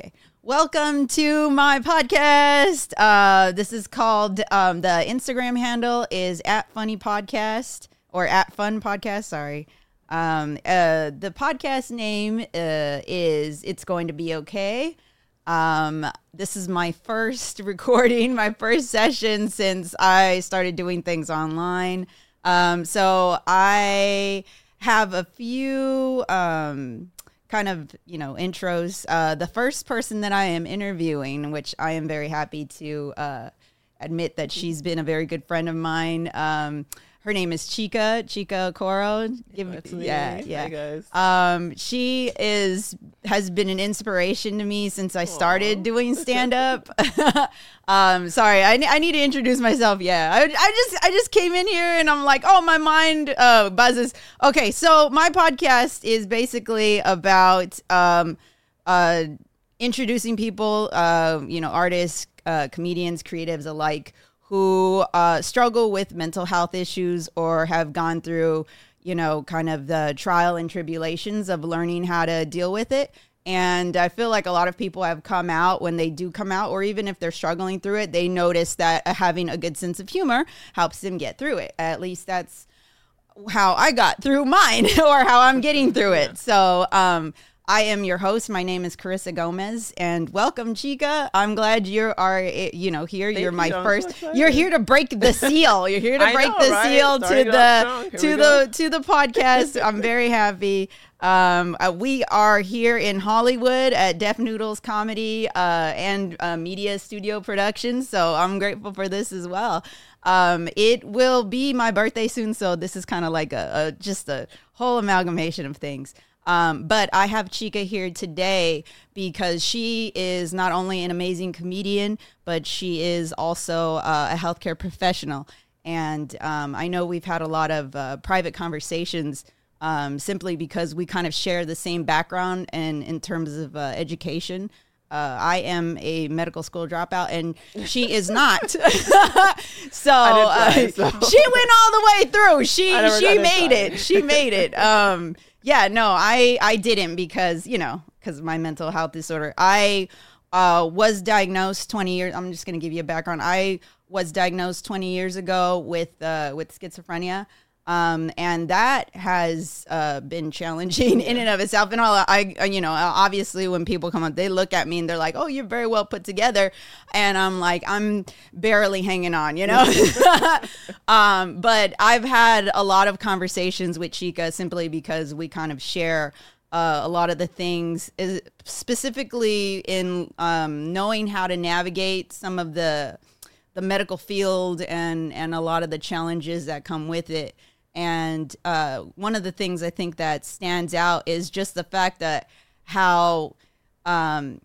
Okay. Welcome to my podcast. Uh, this is called um, the Instagram handle is at Funny Podcast or at Fun Podcast. Sorry. Um, uh, the podcast name uh, is It's Going to Be Okay. Um, this is my first recording, my first session since I started doing things online. Um, so I have a few um, kind of you know intros. Uh, the first person that I am interviewing, which I am very happy to uh, admit that she's been a very good friend of mine. Um, her name is Chika Chika Okoro. Me. Yeah, yeah. Hi, guys. Um, she is has been an inspiration to me since I started Aw. doing stand up. um, sorry, I, I need to introduce myself. Yeah, I, I just I just came in here and I'm like, oh, my mind uh, buzzes. Okay, so my podcast is basically about um, uh, introducing people, uh, you know, artists, uh, comedians, creatives alike, who uh, struggle with mental health issues or have gone through, you know, kind of the trial and tribulations of learning how to deal with it. And I feel like a lot of people have come out when they do come out, or even if they're struggling through it, they notice that having a good sense of humor helps them get through it. At least that's how I got through mine or how I'm getting through it. So, um, I am your host. My name is Carissa Gomez, and welcome, Chika. I'm glad you are, you know, here. You're my so first. you're here to break the seal. You're here to break know, the right? seal to Starting off the to the to the podcast. I'm very happy. Um, uh, we are here in Hollywood at Deaf Noodles Comedy uh, and uh, Media Studio Productions. So I'm grateful for this as well. Um, it will be my birthday soon, so this is kind of like a, a just a whole amalgamation of things. Um, but I have Chika here today because she is not only an amazing comedian, but she is also uh, a healthcare professional. And um, I know we've had a lot of uh, private conversations um, simply because we kind of share the same background and in terms of uh, education. Uh, I am a medical school dropout, and she is not. so, uh, so. she went all the way through. She she made it. She made it. Um, yeah, no, I I didn't because you know because of my mental health disorder. I uh, was diagnosed 20 years. I'm just gonna give you a background. I was diagnosed 20 years ago with uh, with schizophrenia. Um, and that has uh, been challenging in and of itself. And all I, you know, obviously when people come up, they look at me and they're like, "Oh, you're very well put together," and I'm like, I'm barely hanging on, you know. um, but I've had a lot of conversations with Chika simply because we kind of share uh, a lot of the things, is specifically in um, knowing how to navigate some of the the medical field and and a lot of the challenges that come with it. And uh, one of the things I think that stands out is just the fact that how um,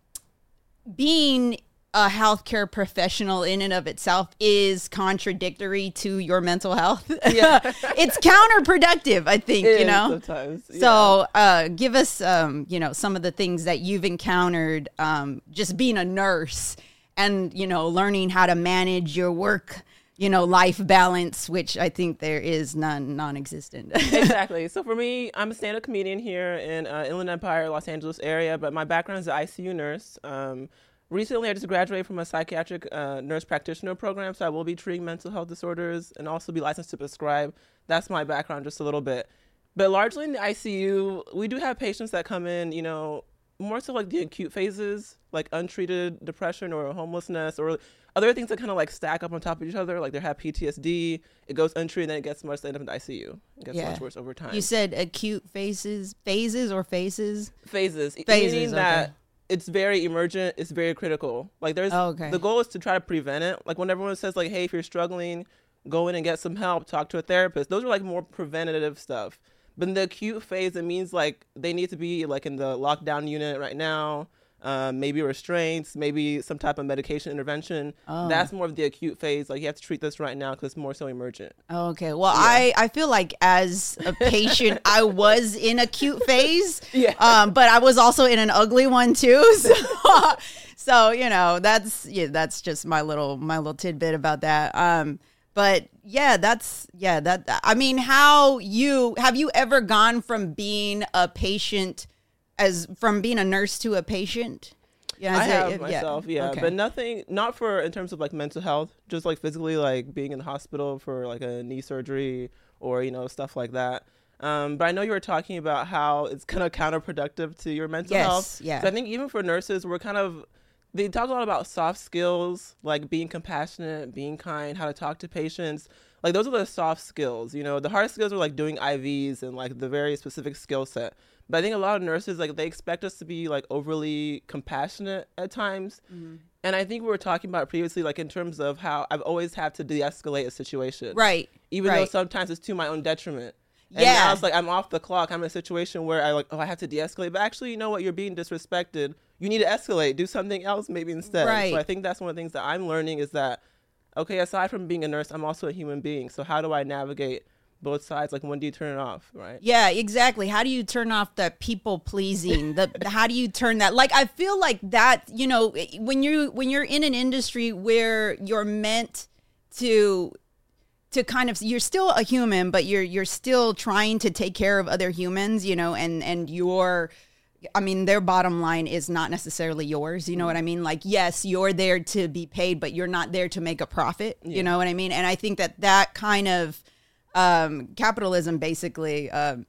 being a healthcare professional in and of itself is contradictory to your mental health. Yeah. it's counterproductive, I think, It you know. sometimes. yeah. So, uh, give us, um, you know, some of the things that you've encountered um, just being a nurse and, you know, learning how to manage your work, you know, life balance, which I think there is none, non-existent. exactly. So for me, I'm a stand-up comedian here in uh, Inland Empire, Los Angeles area, but my background is an ICU nurse. Um, recently, I just graduated from a psychiatric uh, nurse practitioner program, so I will be treating mental health disorders and also be licensed to prescribe. That's my background, just a little bit. But largely in the ICU, we do have patients that come in, you know, more so like the acute phases, like untreated depression or homelessness or other things that kind of like stack up on top of each other. Like they have PTSD, it goes untreated, then it gets much, they end up in the ICU. It gets Yeah. much worse over time you said acute phases, phases or phases, e- Phases, meaning okay. that it's very emergent, it's very critical. Like there's Oh, okay. the goal is to try to prevent it. Like when everyone says like, hey, if you're struggling, go in and get some help, talk to a therapist. Those are like more preventative stuff. But in the acute phase, it means like they need to be like in the lockdown unit right now. Um, maybe restraints, maybe some type of medication intervention. Oh. That's more of the acute phase. Like you have to treat this right now because it's more so emergent. Oh, Okay. Well, I, I feel like as a patient, I was in acute phase. Yeah. Um, but I was also in an ugly one too. So, so you know, that's yeah, that's just my little my little tidbit about that. Um, but yeah, that's yeah, that I mean, how you have you ever gone from being a patient as from being a nurse to a patient? Yeah, I is it- have yeah, myself, yeah, okay. but nothing, not for in terms of like mental health, just like physically, like being in the hospital for like a knee surgery or you know stuff like that. Um, but I know you were talking about how it's kind of counterproductive to your mental Yes, health. yeah. So I think even for nurses, we're kind of they talk a lot about soft skills like being compassionate, being kind, how to talk to patients. Like those are the soft skills. You know, the hard skills are like doing IVs and like the very specific skill set. But I think a lot of nurses like they expect us to be like overly compassionate at times. Mm-hmm. And I think we were talking about previously, like in terms of how I've always had to de-escalate a situation, Right. Even though sometimes it's to my own detriment. And Yeah. now it's like I'm off the clock. I'm in a situation where I like, oh, I have to de-escalate. But actually, you know what? You're being disrespected. You need to escalate. Do something else maybe instead. Right. So I think that's one of the things that I'm learning is that, okay, aside from being a nurse, I'm also a human being. So how do I navigate both sides? Like when do you turn it off? Right. Yeah, exactly. How do you turn off the people pleasing? The how do you turn that? Like I feel like that, you know, when you when you're in an industry where you're meant to to kind of you're still a human, but you're you're still trying to take care of other humans, you know, and and your I mean, their bottom line is not necessarily yours. You know what I mean? Like, yes, you're there to be paid, but you're not there to make a profit. You know what I mean? And I think that that kind of um, capitalism basically um,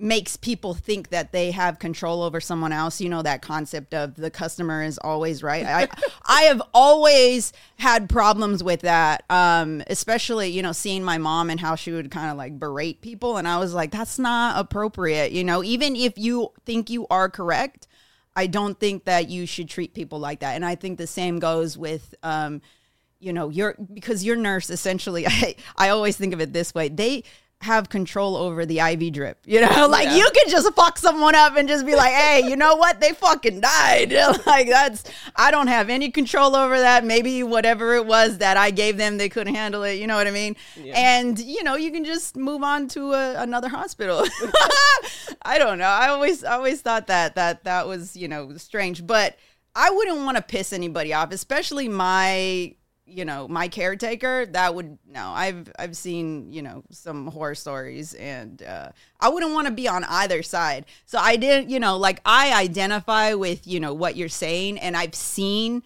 makes people think that they have control over someone else. You know that concept of the customer is always right. I I have always had problems with that, um, especially you know seeing my mom and how she would kind of like berate people, and I was like, that's not appropriate. You know, even if you think you are correct. I don't think that you should treat people like that. And I think the same goes with um, you know, you're because your nurse essentially I, I always think of it this way. They have control over the IV drip. You know, like Yeah. you can just fuck someone up and just be like, hey, you know what? They fucking died. like that's I don't have any control over that. Maybe whatever it was that I gave them, they couldn't handle it. You know what I mean? Yeah. And you know, you can just move on to a, another hospital. I don't know. I always I always thought that that that was, you know, strange, but I wouldn't want to piss anybody off, especially my you know my caretaker that would no i've i've seen you know some horror stories and uh i wouldn't want to be on either side. So i didn't you know like i identify with you know what you're saying and i've seen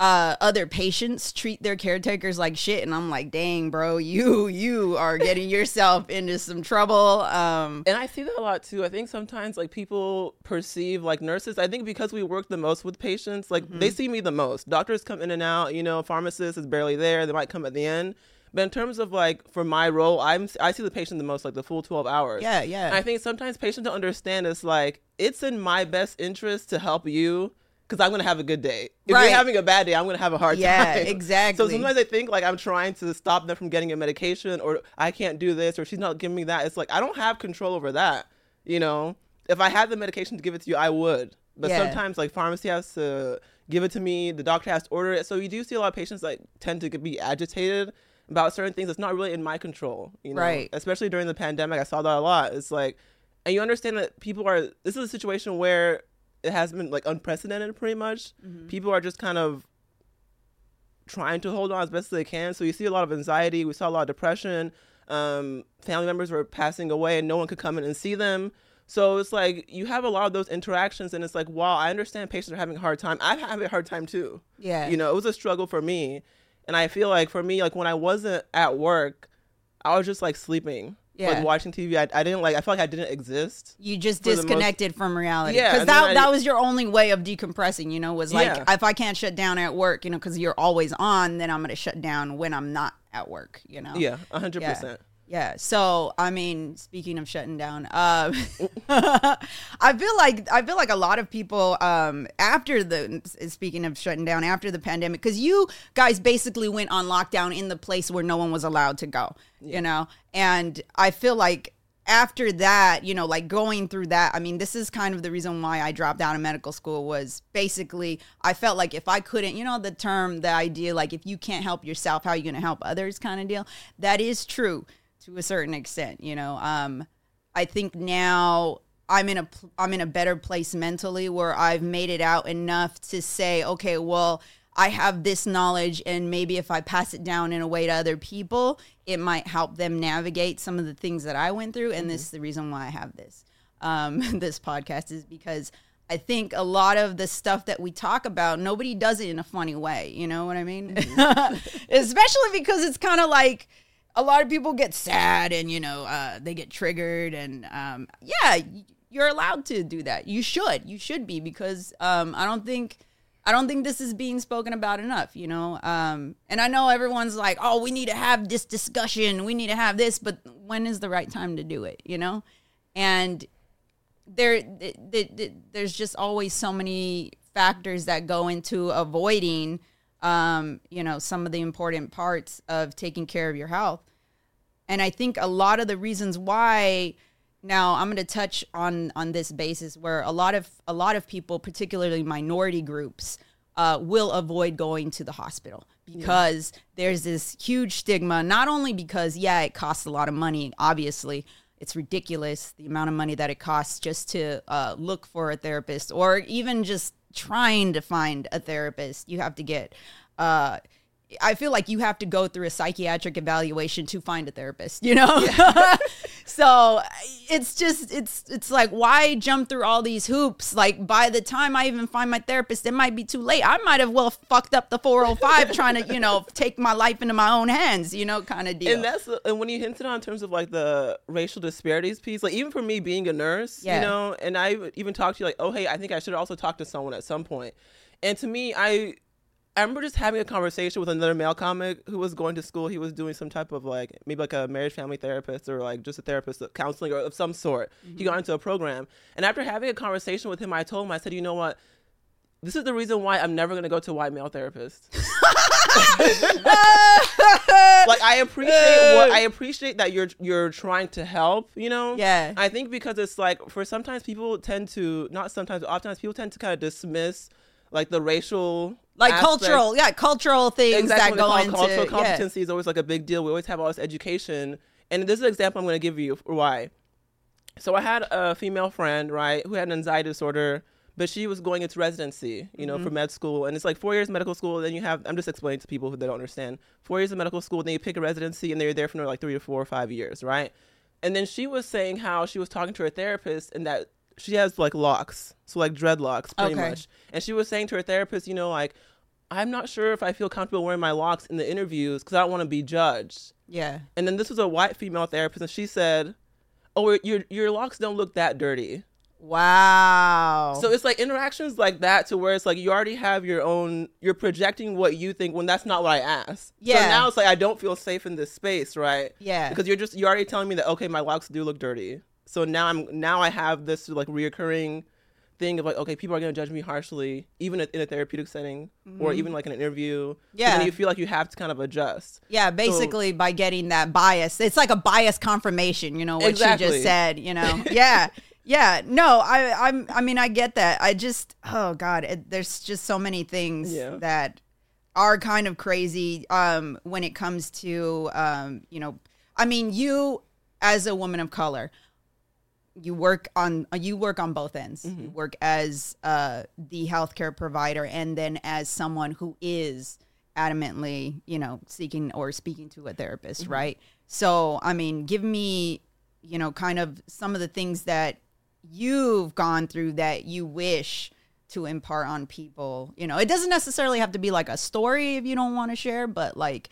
uh other patients treat their caretakers like shit and i'm like dang bro you you are getting yourself into some trouble um And I see that a lot too. I think sometimes like people perceive like nurses. I think because we work the most with patients, like Mm-hmm. they see me the most. Doctors come in and out. You know, pharmacist is barely there. They might come at the end. But in terms of like for my role, I'm I see the patient the most, like the full twelve hours. yeah yeah And I think sometimes patients don't understand. It's like it's in my best interest to help you because I'm gonna have a good day. If Right. you're having a bad day, I'm gonna have a hard Yeah, time. Yeah, exactly. So sometimes I think like I'm trying to stop them from getting a medication, or I can't do this, or she's not giving me that. It's like I don't have control over that. You know, if I had the medication to give it to you, I would. But Yeah. sometimes like pharmacy has to give it to me. The doctor has to order it. So you do see a lot of patients like tend to be agitated about certain things that's not really in my control. You know, Right. especially during the pandemic, I saw that a lot. It's like, and you understand that people are. This is a situation where it has been like unprecedented, pretty much. People are just kind of trying to hold on as best as they can. So you see a lot of anxiety. We saw a lot of depression. Um, family members were passing away, and no one could come in and see them. So it's like you have a lot of those interactions, and it's like, wow, I understand patients are having a hard time. I have having a hard time too. yeah You know, it was a struggle for me, and I feel like for me, like when I wasn't at work, I was just like sleeping, Yeah. like watching TV. I, I didn't like. I felt like I didn't exist. you just most- disconnected from reality Yeah, because that, I- that was your only way of decompressing you know was like Yeah. if i can't shut down at work you know because you're always on then i'm gonna shut down when i'm not at work you know Yeah, hundred Yeah. percent. Yeah so i mean speaking of shutting down uh, i feel like i feel like a lot of people um after the speaking of shutting down after the pandemic because you guys basically went on lockdown in the place where no one was allowed to go you know? And i feel like after that, you know, like going through that, I mean, this is kind of the reason why I dropped out of medical school was basically I felt like if I couldn't, you know, the term, the idea, like if you can't help yourself, how are you going to help others kind of deal. That is true to a certain extent, you know. Um, I think now I'm in a I'm in a better place mentally where I've made it out enough to say, okay, well, I have this knowledge, and maybe if I pass it down in a way to other people, it might help them navigate some of the things that I went through. And this is the reason why I have this um, this podcast is because I think a lot of the stuff that we talk about, nobody does it in a funny way. You know what I mean? Especially because it's kind of like a lot of people get sad and, you know, uh, they get triggered. And um, yeah, you're allowed to do that. You should. You should be because um, I don't think. I don't think this is being spoken about enough, you know. Um, and I know everyone's like, "Oh, we need to have this discussion. We need to have this," but when is the right time to do it, you know? And there, th- th- th- there's just always so many factors that go into avoiding, um, you know, some of the important parts of taking care of your health. And I think a lot of the reasons why now i'm going to touch on on this basis where a lot of a lot of people particularly minority groups uh, will avoid going to the hospital because yeah. there's this huge stigma not only because yeah it costs a lot of money obviously it's ridiculous the amount of money that it costs just to uh, look for a therapist or even just trying to find a therapist you have to get uh, I feel like you have to go through a psychiatric evaluation to find a therapist, you know? Yeah. so it's just it's it's like why jump through all these hoops? Like by the time I even find my therapist, it might be too late. I might have well fucked up the 405 trying to, you know, take my life into my own hands, you know, kind of deal. And that's and when you hinted on in terms of like the racial disparities piece, like even for me being a nurse, yeah. you know, and I even talked to you like, "Oh, hey, I think I should also talk to someone at some point." And to me, I I remember just having a conversation with another male comic who was going to school. He was doing some type of like maybe like a marriage family therapist or like just a therapist counseling or of some sort. Mm-hmm. He got into a program, and after having a conversation with him, I told him I said, you know what, this is the reason why I'm never gonna go to a white male therapist. like I appreciate what I appreciate that you're you're trying to help, you know? Yeah. I think because it's like for sometimes people tend to not sometimes, oftentimes people tend to kind of dismiss like the racial like aspect. cultural yeah cultural things exactly that go into cultural competency yeah. is always like a big deal we always have all this education and this is an example i'm going to give you why so i had a female friend right who had an anxiety disorder but she was going into residency you know mm-hmm. for med school and it's like four years of medical school then you have i'm just explaining to people who they don't understand four years of medical school then you pick a residency and they're there for like three to four or five years right and then she was saying how she was talking to her therapist and that she has like locks, so like dreadlocks, pretty okay. much. And she was saying to her therapist, you know, like, I'm not sure if I feel comfortable wearing my locks in the interviews because I don't want to be judged. Yeah. And then this was a white female therapist, and she said, "Oh, your your locks don't look that dirty." Wow. So it's like interactions like that to where it's like you already have your own you're projecting what you think when that's not what I asked. Yeah. So now it's like I don't feel safe in this space, right? Yeah. Because you're just you're already telling me that okay, my locks do look dirty. So now I'm now I have this like reoccurring thing of like, okay, people are gonna judge me harshly, even in a therapeutic setting mm-hmm. or even like in an interview. Yeah, and you feel like you have to kind of adjust. Yeah, basically so, by getting that bias, it's like a bias confirmation. You know what exactly. you just said. You know, yeah. Yeah, no, I, I'm. I mean, I get that. I just, oh god, it, there's just so many things yeah. that are kind of crazy um, when it comes to, um, you know, I mean, you as a woman of color, you work on uh, you work on both ends. Mm-hmm. You work as uh, the healthcare provider, and then as someone who is adamantly, you know, seeking or speaking to a therapist, mm-hmm. right? So, I mean, give me, you know, kind of some of the things that you've gone through that you wish to impart on people. You know, it doesn't necessarily have to be like a story if you don't want to share, but like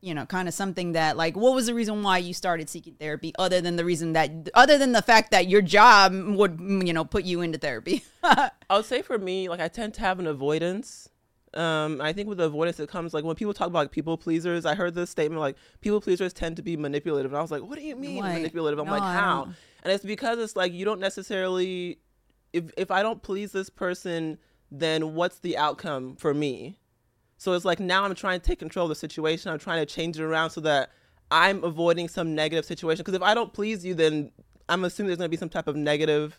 you know, kind of something that like what was the reason why you started seeking therapy other than the reason that other than the fact that your job would you know put you into therapy? I would say for me, like I tend to have an avoidance. Um, I think with the avoidance it comes like when people talk about like people pleasers, I heard this statement like people pleasers tend to be manipulative. And I was like, What do you mean like, manipulative? I'm no, like, How? And it's because it's like you don't necessarily if if I don't please this person, then what's the outcome for me? So it's like now I'm trying to take control of the situation. I'm trying to change it around so that I'm avoiding some negative situation. Because if I don't please you, then I'm assuming there's going to be some type of negative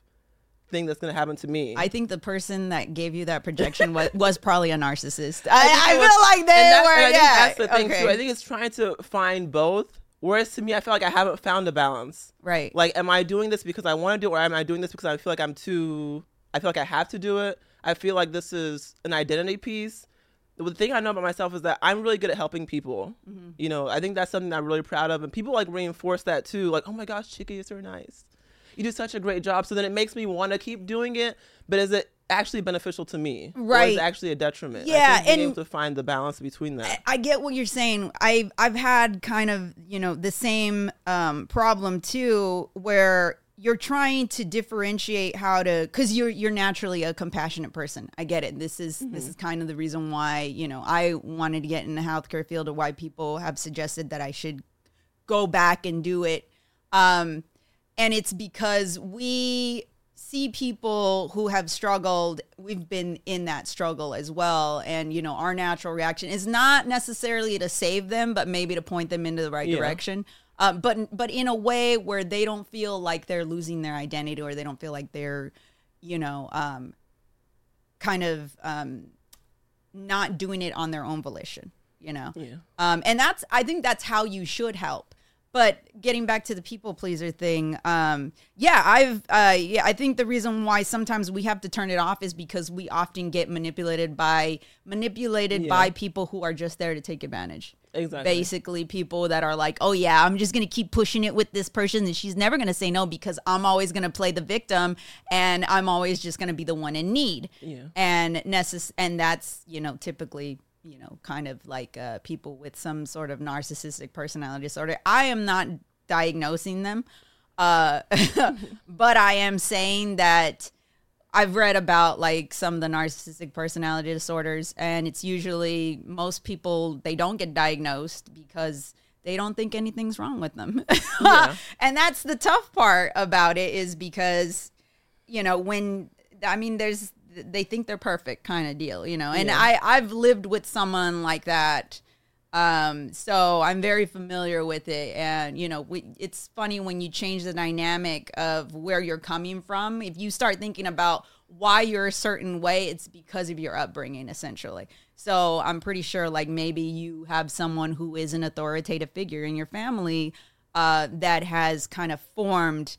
thing that's going to happen to me. I think the person that gave you that projection was, was probably a narcissist. I, I, I was, feel like they were. And yeah, that's the thing okay. too. I think it's trying to find both. Whereas to me, I feel like I haven't found a balance. Right. Like, am I doing this because I want to do it, or am I doing this because I feel like I'm too? I feel like I have to do it. I feel like this is an identity piece the thing I know about myself is that I'm really good at helping people. Mm-hmm. You know, I think that's something I'm really proud of, and people like reinforce that too. Like, oh my gosh, Chika, you're so nice. you do such a great job. So then it makes me want to keep doing it. But is it actually beneficial to me? Or is it actually a detriment? I Yeah, and- able to find the balance between that. I get what you're saying. I I've had kind of you know the same um, problem too, where you're trying to differentiate how to because you're you're naturally a compassionate person. I get it. This is this is kind of the reason why you know I wanted to get in the healthcare field, or why people have suggested that I should go back and do it. Um, and it's because we see people who have struggled we've been in that struggle as well and you know our natural reaction is not necessarily to save them but maybe to point them into the right Yeah. direction um, but but in a way where they don't feel like they're losing their identity or they don't feel like they're you know um, kind of um, not doing it on their own volition you know Yeah. um, and that's I think that's how you should help. But getting back to the people pleaser thing, um, yeah, I've uh, yeah, I think the reason why sometimes we have to turn it off is because we often get manipulated by manipulated Yeah. by people who are just there to take advantage. Exactly. Basically, people that are like, "Oh yeah, I'm just gonna keep pushing it with this person, and she's never gonna say no because I'm always gonna play the victim, and I'm always just gonna be the one in need." Yeah. and necess- and that's you know typically you know kind of like uh, people with some sort of narcissistic personality disorder i am not diagnosing them uh, but i am saying that i've read about like some of the narcissistic personality disorders and it's usually most people they don't get diagnosed because they don't think anything's wrong with them Yeah. and that's the tough part about it is because you know when i mean there's they think they're perfect kind of deal you know and Yeah. i i've lived with someone like that um so i'm very familiar with it. And you know we, it's funny when you change the dynamic of where you're coming from. If you start thinking about why you're a certain way it's because of your upbringing essentially. So i'm pretty sure like maybe you have someone who is an authoritative figure in your family uh that has kind of formed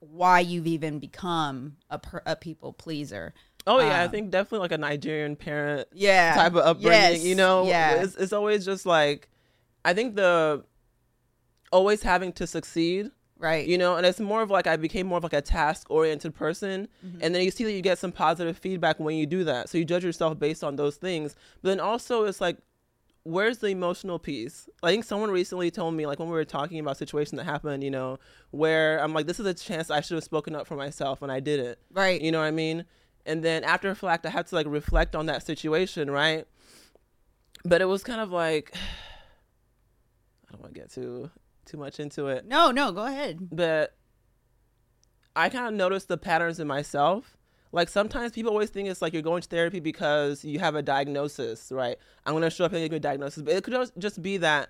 why you've even become a, per, a people pleaser Oh yeah, I Um, think definitely like a Nigerian parent yeah type of upbringing. Yes, You know, yeah it's, it's always just like, I think the always having to succeed. right You know, and it's more of like I became more of like a task oriented person, Mm-hmm. and then you see that you get some positive feedback when you do that. So you judge yourself based on those things. But then also it's like, where's the emotional piece? I think someone recently told me like when we were talking about a situation that happened, you know, where I'm like, this is a chance I should have spoken up for myself, and I didn't. right You know what I mean? And then after the fact, I had to like reflect on that situation, right? But it was kind of like I don't want to get too too much into it, no no go ahead but I kind of noticed the patterns in myself. Like sometimes people always think it's like you're going to therapy because you have a diagnosis, right? I'm gonna show up and give you a diagnosis, but it could just- be that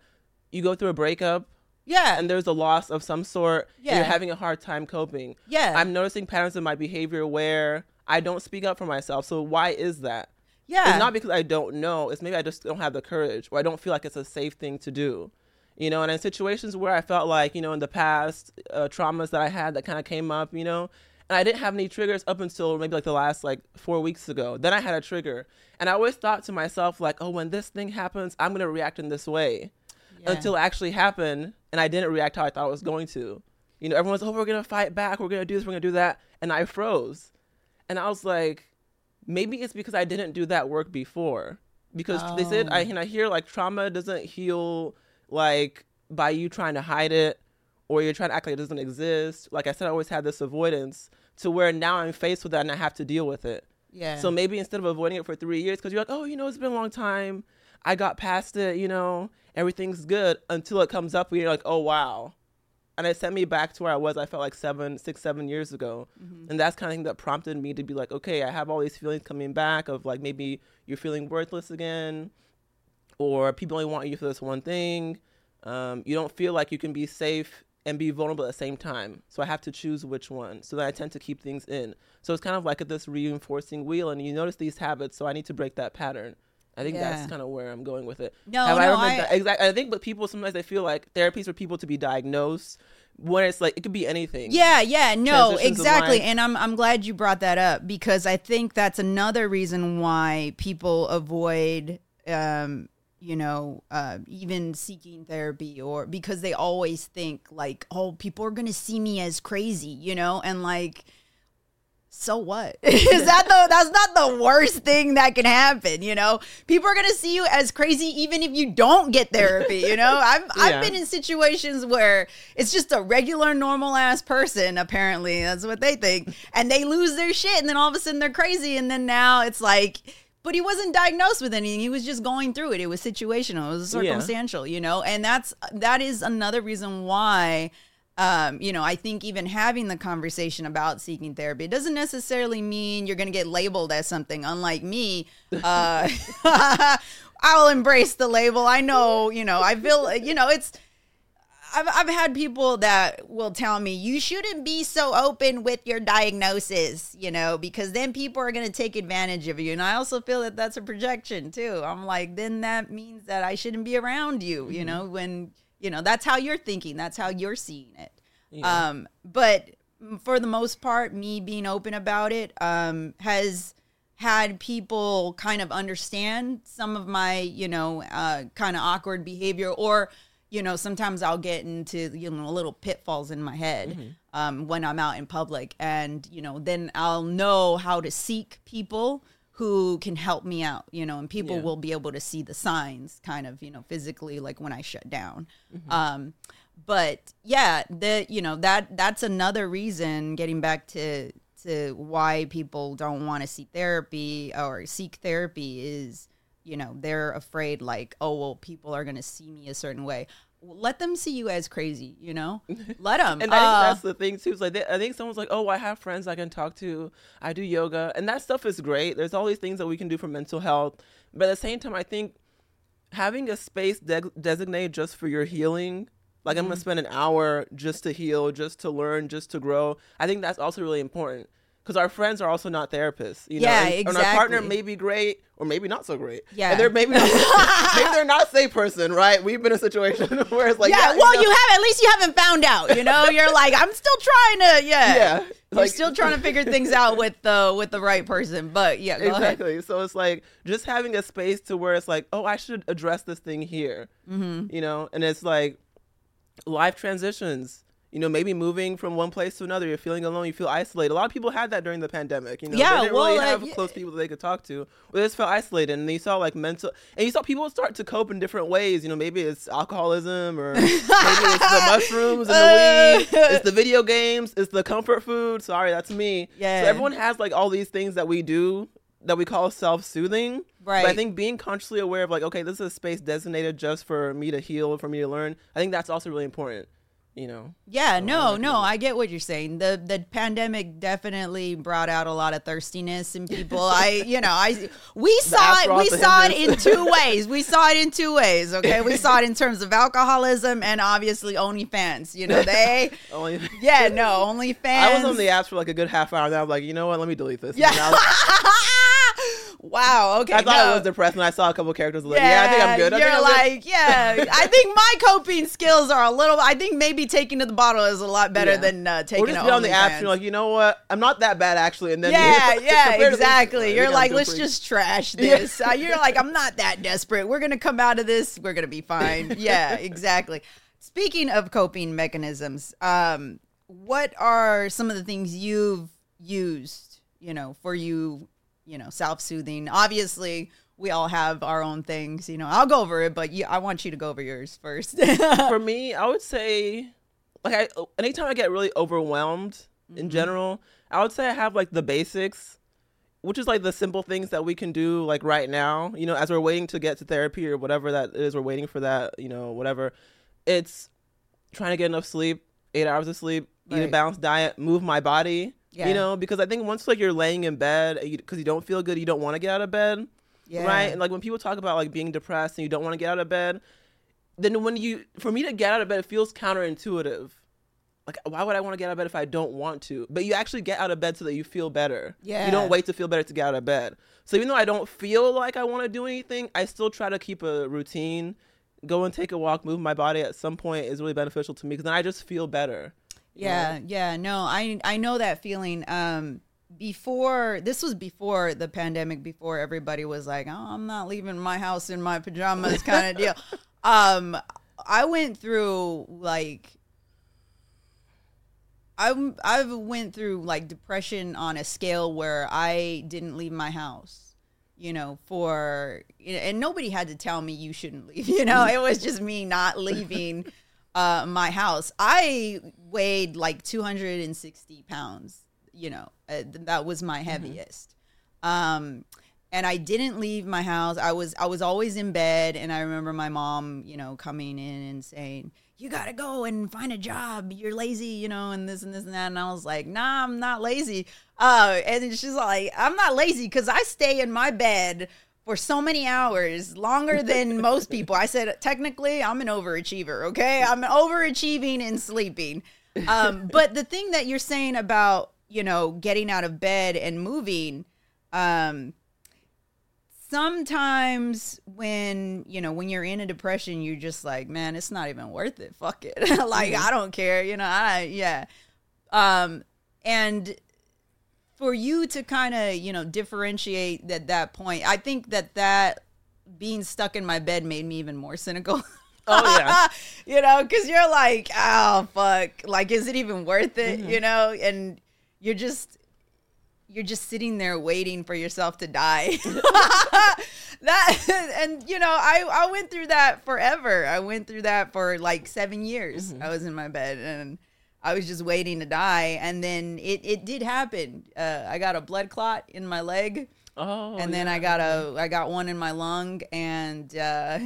you go through a breakup yeah and there's a loss of some sort. Yeah. you're having a hard time coping. yeah I'm noticing patterns in my behavior where I don't speak up for myself. So why is that? yeah It's not because I don't know. It's maybe I just don't have the courage or I don't feel like it's a safe thing to do. You know, and in situations where I felt like, you know, in the past, uh, traumas that I had that kind of came up, you know, and I didn't have any triggers up until maybe like the last like four weeks ago. Then I had a trigger. And I always thought to myself, like, oh, when this thing happens, I'm going to react in this way Yeah. until it actually happened and I didn't react how I thought I was going to. You know, everyone's, oh, we're going to fight back. We're going to do this. We're going to do that. And I froze. And I was like, maybe it's because I didn't do that work before. Because they said, I, Oh. and I hear like trauma doesn't heal like by you trying to hide it or you're trying to act like it doesn't exist. Like I said, I always had this avoidance to where now I'm faced with that and I have to deal with it. yeah So maybe instead of avoiding it for three years, because you're like, oh, you know, it's been a long time. I got past it, you know, everything's good until it comes up and you're like, oh, wow. And it sent me back to where I was, I felt like seven, six, seven years ago. And that's kind of thing that prompted me to be like, okay, I have all these feelings coming back of like maybe you're feeling worthless again, or people only want you for this one thing. Um, you don't feel like you can be safe and be vulnerable at the same time. So I have to choose which one. So then I tend to keep things in. So it's kind of like this reinforcing wheel, and you notice these habits. So I need to break that pattern. I think Yeah. that's kind of where I'm going with it. No, Have no, ever been I- di- exact- I think, but people sometimes they feel like therapy is for people to be diagnosed. When it's like it could be anything. Yeah, yeah, no, exactly. And I'm I'm glad you brought that up because I think that's another reason why people avoid um you know, uh, even seeking therapy or because they always think like, oh, people are going to see me as crazy, you know, and like, so what? Is that the that's not the worst thing that can happen, you know? People are gonna see you as crazy even if you don't get therapy, you know? I've Yeah. I've been in situations where it's just a regular normal ass person, apparently. That's what they think. And they lose their shit and then all of a sudden they're crazy and then now it's like but he wasn't diagnosed with anything. He was just going through it. It was situational. It was Yeah. circumstantial, you know? And that's that is another reason why um, you know, I think even having the conversation about seeking therapy it doesn't necessarily mean you're going to get labeled as something. Unlike me, uh, I'll embrace the label. I know, you know, I feel, you know, it's. I've, I've had people that will tell me you shouldn't be so open with your diagnosis, you know, because then people are going to take advantage of you. And I also feel that that's a projection too. I'm like, then that means that I shouldn't be around you, you know, when, you know, that's how you're thinking, that's how you're seeing it. Yeah. Um, but for the most part, me being open about it um, has had people kind of understand some of my, you know, uh, kind of awkward behavior, or you know, sometimes I'll get into you know little pitfalls in my head um, when I'm out in public, and you know, then I'll know how to seek people who can help me out, you know, and people Yeah. will be able to see the signs, kind of, you know, physically, like when I shut down. Um, but yeah, the you know that that's another reason. Getting back to to why people don't want to see therapy or seek therapy is you know they're afraid like oh well people are gonna see me a certain way. Let them see you as crazy, you know. Let them. And I think that's the thing too. It's like they, I think someone's like, "Oh, I have friends I can talk to. I do yoga, and that stuff is great. There's all these things that we can do for mental health, but at the same time, I think having a space de- designated just for your healing, like Mm-hmm. I'm gonna spend an hour just to heal, just to learn, just to grow. I think that's also really important because our friends are also not therapists. You know? Yeah, and, and our partner may be great or maybe not so great. Yeah. and they're maybe not, maybe they're not safe person, right? We've been in a situation where it's like, yeah, yeah, well, know- you have at least you haven't found out. You know, you're like, I'm still trying to, yeah, Yeah, You're still trying to figure things out with the with the right person. But yeah, go ahead. exactly. So it's like just having a space to where it's like, oh, I should address this thing here, mm-hmm. you know, and it's like life transitions. You know, maybe moving from one place to another, you're feeling alone, you feel isolated. A lot of people had that during the pandemic. You know, Yeah, they didn't well, really uh, have close people that they could talk to, they just felt isolated. And you saw like mental, and you saw people start to cope in different ways. You know, maybe it's alcoholism, or maybe it's the mushrooms and the weed, it's the video games, it's the comfort food. Sorry, that's me. Yeah. So everyone has like all these things that we do that we call self-soothing. Right. But I think being consciously aware of like, okay, this is a space designated just for me to heal, for me to learn. I think that's also really important. You know. Yeah, no, no. I get what you're saying. The the pandemic definitely brought out a lot of thirstiness in people. I, you know, I we saw it. We saw it in two ways. We saw it in two ways. Okay, we saw it in terms of alcoholism and obviously OnlyFans. You know, they, Only. yeah, no, OnlyFans. I was on the apps for like a good half hour, and I was like, you know what? Let me delete this. Yeah. I, wow. Okay. I thought no. it was depressed, and I saw a couple characters. Like, yeah, I think I'm good. I You're I'm good. like, yeah. I think my coping skills are a little. I think maybe taking to the bottle is a lot better Yeah. than uh, taking or just be on the apps, and you're like, you know what? I'm not that bad actually. And then yeah, yeah, compared to this, I exactly. You're like, let's pretty- just trash Yeah. this. Uh, you're like, I'm not that desperate. We're gonna come out of this. We're gonna be fine. Yeah, exactly. Speaking of coping mechanisms, um, what are some of the things you've used? You know, for you, you know, self-soothing. Obviously, we all have our own things. You know, I'll go over it, but you, I want you to go over yours first. for me, I would say, like, I anytime I get really overwhelmed Mm-hmm. in general, I would say I have like the basics, which is like the simple things that we can do like right now. You know, as we're waiting to get to therapy or whatever that is, we're waiting for that. You know, whatever. It's trying to get enough sleep, eight hours of sleep, eat a balanced diet, move my body. Yeah. You know, because I think once like you're laying in bed because you, don't feel good, you don't want to get out of bed yeah. right? And like when people talk about like being depressed and you don't want to get out of bed, then when you for me to get out of bed, it feels counterintuitive. Like why would I want to get out of bed if I don't want to? But you actually get out of bed so that you feel better. Yeah. You don't wait to feel better to get out of bed. So even though I don't feel like I want to do anything, I still try to keep a routine. Go and take a walk, move my body at some point is really beneficial to me because then I just feel better. Yeah, know? yeah, no, I I know that feeling. Um, before this was before the pandemic, before everybody was like, "Oh, I'm not leaving my house in my pajamas," kind of deal. Um, I went through like I I've went through like depression on a scale where I didn't leave my house, you know, for and nobody had to tell me you shouldn't leave. You know, it was just me not leaving uh, my house. I weighed like 260 pounds. You know, uh, that was my heaviest. Mm-hmm. Um, and I didn't leave my house. I was I was always in bed, and I remember my mom, you know, coming in and saying you gotta go and find a job. You're lazy, you know, and this and this and that. And I was like, nah, I'm not lazy. Uh, and she's like, I'm not lazy because I stay in my bed for so many hours, longer than most people. I said, technically, I'm an overachiever. Okay, I'm overachieving and sleeping. Um, but the thing that you're saying about you know getting out of bed and moving, um, sometimes when you know when you're in a depression you're just like man it's not even worth it. Fuck it. Like mm-hmm. i don't care you know i yeah. Um and for you to kind of you know differentiate at that point i think that that being stuck in my bed made me even more cynical oh yeah you know because you're like oh fuck like is it even worth it mm-hmm. you know and you're just you're just sitting there waiting for yourself to die. that and you know, I I went through that forever. I went through that for like 7 years. Mm-hmm. I was in my bed and I was just waiting to die and then it it did happen. Uh, I got a blood clot in my leg. Oh. And then yeah. I got a I got one in my lung and uh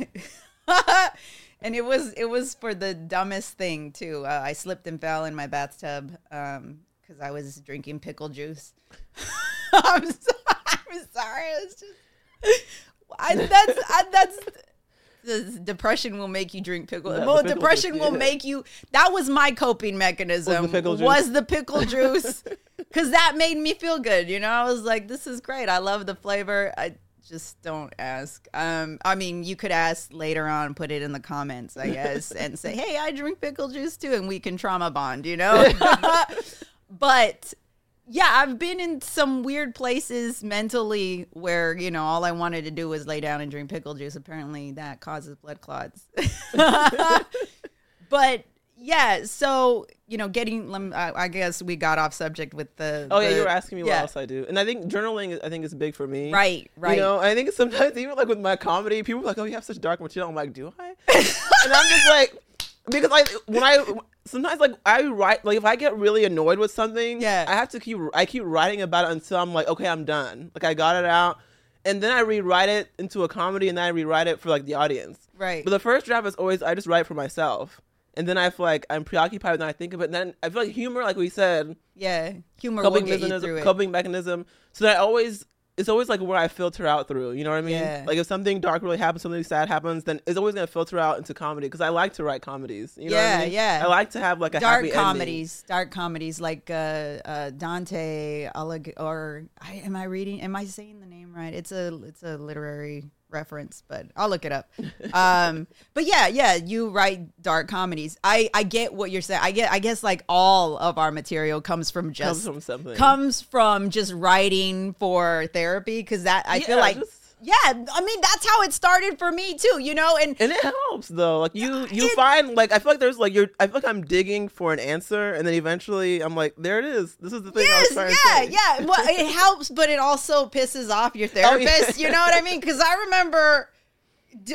and it was it was for the dumbest thing too. Uh, I slipped and fell in my bathtub um because I was drinking pickle juice. I'm, so, I'm sorry. It's just I, that's I, that's the depression will make you drink pickle. Yeah, well, pickle depression juice, will make you. That was my coping mechanism. Was the pickle juice? Was the pickle juice? Because that made me feel good. You know, I was like, this is great. I love the flavor. I just don't ask. Um, I mean, you could ask later on, put it in the comments, I guess, and say, hey, I drink pickle juice too, and we can trauma bond. You know. but yeah, I've been in some weird places mentally where, you know, all I wanted to do was lay down and drink pickle juice. Apparently that causes blood clots. but yeah, so, you know, getting, I guess we got off subject with the. Oh, the, yeah, you were asking me yeah. what else I do. And I think journaling, I think, is big for me. Right, right. You know, I think sometimes, even like with my comedy, people are like, oh, you have such dark material. I'm like, do I? and I'm just like, because I, when I, sometimes like I write like if I get really annoyed with something, yeah, I have to keep I keep writing about it until I'm like, okay, I'm done. Like I got it out, and then I rewrite it into a comedy, and then I rewrite it for like the audience. Right. But the first draft is always I just write for myself, and then I feel like I'm preoccupied, and then I think of it. And then I feel like humor, like we said, yeah, humor coping mechanism, coping mechanism. So that I always it's always like where I filter out through. You know what I mean? Yeah. Like if something dark really happens, something sad happens, then it's always gonna filter out into comedy because I like to write comedies. You know yeah, I mean? yeah. I like to have like a dark comedies, ending. dark comedies like uh, uh, Dante Alig- or I, am I reading? Am I saying the name right? It's a it's a literary reference, but I'll look it up. um, but yeah, yeah, you write dark comedies. I I get what you're saying. I get I guess like all of our material comes from just comes from something. Comes from just writing for therapy because that I yeah, feel like just, yeah, I mean that's how it started for me too, you know, and and it helps though. Like you, you it, find like I feel like there's like you're. I feel like I'm digging for an answer, and then eventually I'm like, there it is. This is the thing. Yes, yeah, yeah. Well, it helps, but it also pisses off your therapist. Oh, yeah. You know what I mean? Because I remember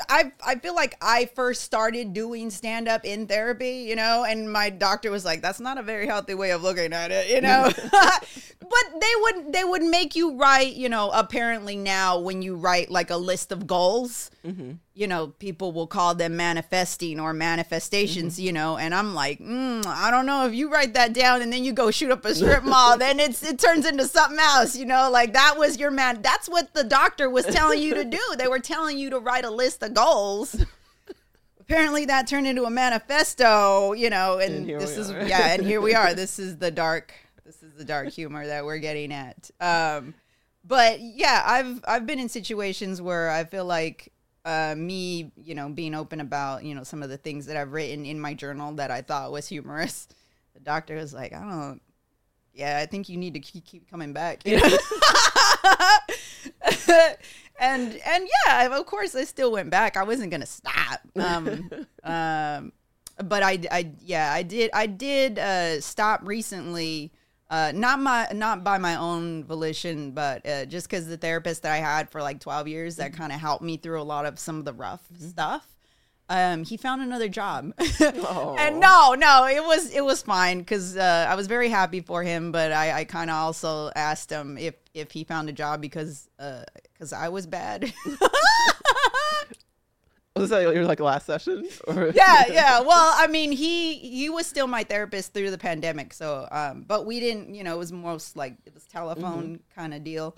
I I feel like I first started doing stand up in therapy, you know, and my doctor was like, "That's not a very healthy way of looking at it," you know. but they would they would make you write, you know. Apparently now, when you write like a list of goals, mm-hmm. you know, people will call them manifesting or manifestations, mm-hmm. you know. And I'm like, mm, I don't know if you write that down and then you go shoot up a strip mall, then it's it turns into something else, you know. Like that was your man. That's what the doctor was telling you to do. They were telling you to write a list of goals. Apparently, that turned into a manifesto, you know. And, and this is are. yeah, and here we are. This is the dark. Is the dark humor that we're getting at. Um, but yeah, I've I've been in situations where I feel like uh, me, you know, being open about, you know, some of the things that I've written in my journal that I thought was humorous. The doctor was like, I don't yeah, I think you need to keep, keep coming back. You know? and and yeah, of course, I still went back. I wasn't gonna stop. Um, um, but I, I, yeah, I did, I did uh, stop recently. Uh, not my, not by my own volition, but uh, just because the therapist that I had for like twelve years that kind of helped me through a lot of some of the rough stuff. Um, he found another job, and no, no, it was it was fine because uh, I was very happy for him. But I, I kind of also asked him if if he found a job because because I was bad. Was that your like last session? Or? yeah, yeah. Well, I mean, he he was still my therapist through the pandemic. So, um, but we didn't, you know, it was most like it was telephone Mm-hmm. kind of deal.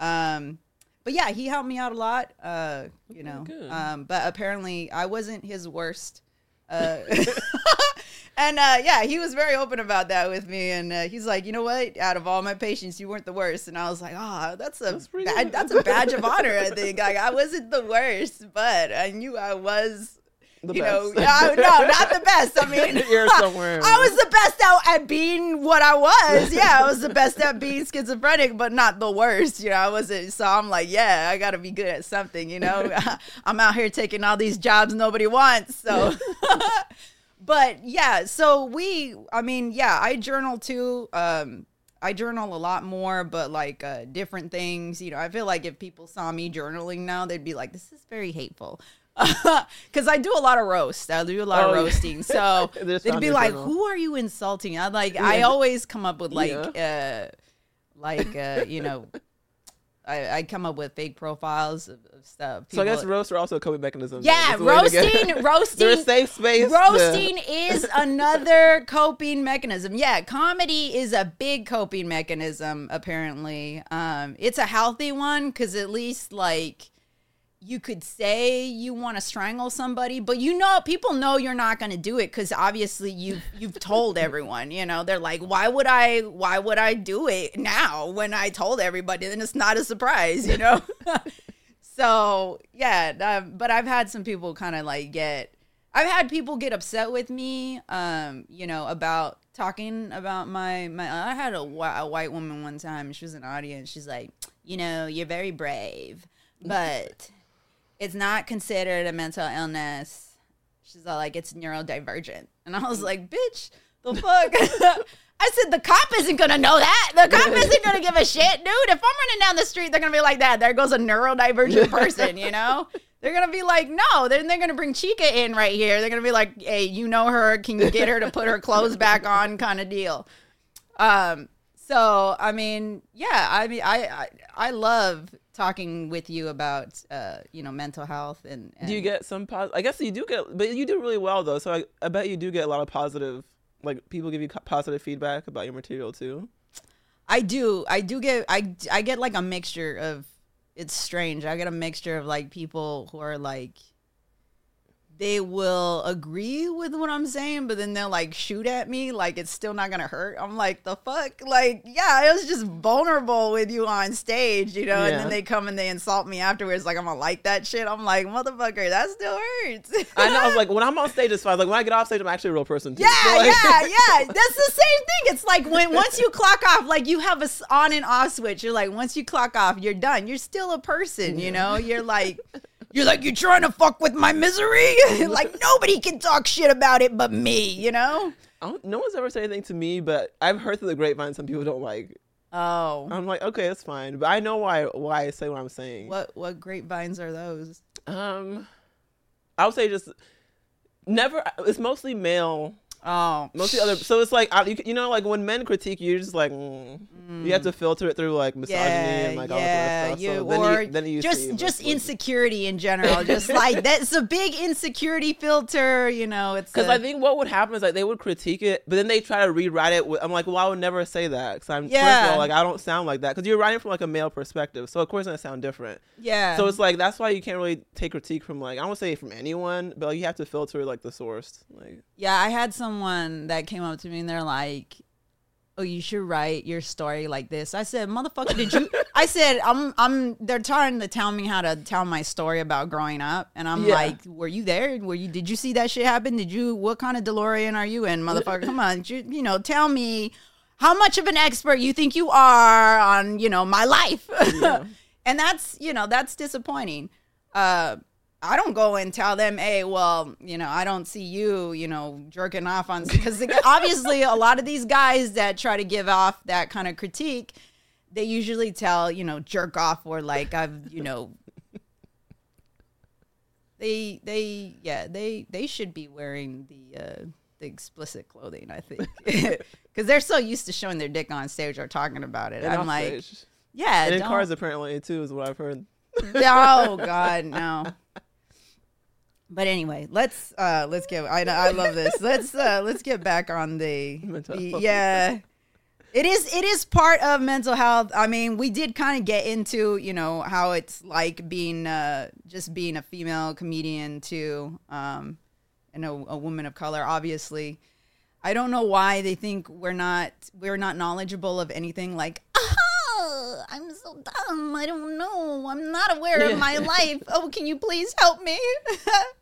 Um, but yeah, he helped me out a lot. Uh, you know, good. um, but apparently I wasn't his worst. Uh, and uh, yeah, he was very open about that with me. And uh, he's like, you know what? Out of all my patients, you weren't the worst. And I was like, oh, that's a That's bad, that's a badge of honor. I think like I wasn't the worst, but I knew I was. The you know, best. yeah, no, not the best. I mean, You're somewhere. I was the best at, at being what I was. Yeah, I was the best at being schizophrenic, but not the worst. You know, I wasn't. So I'm like, yeah, I got to be good at something. You know, I'm out here taking all these jobs nobody wants. So, but yeah, so we, I mean, yeah, I journal too. Um, I journal a lot more, but like uh, different things. You know, I feel like if people saw me journaling now, they'd be like, "This is very hateful," because I do a lot of roast. I do a lot Oh, of roasting. So they'd be like. "Who are you insulting?" I like. I always come up with like, uh, like uh, you know, I, I come up with fake profiles of, of stuff. so I guess People- roasts are also a coping mechanism. yeah, That's the way to get- roasting, roasting, They're a safe space. to- Roasting is another coping mechanism. Yeah, comedy is a big coping mechanism. Apparently, um, it's a healthy one because at least like you could say you want to strangle somebody, but you know people know you're not going to do it because obviously you you've told everyone. You know, they're like, why would I? Why would I do it now when I told everybody? Then it's not a surprise. You know. So yeah, um, but I've had some people kind of like get. I've had people get upset with me, um, you know, about talking about my my. I had a, a white woman one time. She was an audience. She's like, you know, you're very brave, but it's not considered a mental illness. She's all like, it's neurodivergent, and I was like, bitch, the fuck. I said the cop isn't gonna know that. The cop isn't gonna give a shit, dude. If I'm running down the street, they're gonna be like that. There goes a neurodivergent person, you know? They're gonna be like, no. Then they're gonna bring Chika in right here. They're gonna be like, hey, you know her? Can you get her to put her clothes back on? Kind of deal. Um. So I mean, yeah. I mean, I I, I love talking with you about uh you know mental health and, and Do you get some positive? I guess you do get, but you do really well though. So I, I bet you do get a lot of positive. Like people give you positive feedback about your material too. I do. I do get I I get like a mixture of it's strange. I get a mixture of like people who are like they will agree with what I'm saying, but then they'll like shoot at me like it's still not gonna hurt. I'm like, the fuck? Like, yeah, I was just vulnerable with you on stage, you know, and then they come and they insult me afterwards, like I'm gonna like that shit. I'm like, motherfucker, that still hurts. I know. I was like, when I'm on stage, it's fine. Like when I get off stage, I'm actually a real person. Too. Yeah, So, like- yeah, yeah. That's the same thing. It's like when once you clock off, like you have a on and off switch. You're like, once you clock off, you're done. You're still a person, you know. You're like, you're like, you're trying to fuck with my misery. like nobody can talk shit about it but me, you know. I don't, no one's ever said anything to me, but I've heard through the grapevine some people don't like. Oh, I'm like, okay, that's fine, but I know why why I say what I'm saying. what what grapevines are those? Um, I would say just never. It's mostly male. Oh, Mostly other. So it's like I- you, you know, like when men critique you, you're just like mm, you have to filter it through like misogyny yeah, and like all yeah, that stuff. you, so then or you, then you just just insecurity in general. Just like that's a big insecurity filter. You know, it's Because I think what would happen is like they would critique it, but then they try to rewrite it. With, I'm like, well, I would never say that because I'm Yeah. all, like I don't sound like that because you're writing from like a male perspective, so of course it's gonna sound different. yeah. So it's like that's why you can't really take critique from like I don't say from anyone, but like, you have to filter like the source. Like Yeah, I had someone that came up to me and they're like, "Oh, you should write your story like this." I said, "Motherfucker, did you?" I said, "I'm, I'm." They're trying to tell me how to tell my story about growing up, and I'm Yeah. like, "Were you there? Were you? Did you see that shit happen? Did you? What kind of DeLorean are you in, motherfucker? Come on, you, you know, tell me." how much of an expert you think you are on, you know, my life. Yeah. and that's, you know, that's disappointing. Uh, I don't go and tell them, hey, well, you know, I don't see you, you know, jerking off on because obviously a lot of these guys that try to give off that kind of critique, they usually tell, you know, jerk off or like I've, you know, they they yeah they they should be wearing the uh, the explicit clothing. I think because they're so used to showing their dick on stage or talking about it. And I'm like, stage. yeah, and in cars apparently too is what I've heard. oh God, no. But anyway, let's uh let's get I I love this. Let's uh let's get back on the, the- yeah. It is it is part of mental health. I mean, we did kind of get into, you know, how it's like being uh just being a female comedian too. Um and a, a woman of color obviously. I don't know why they think we're not we're not knowledgeable of anything like oh, I'm so dumb. I don't know. I'm not aware of my life. Oh, can you please help me?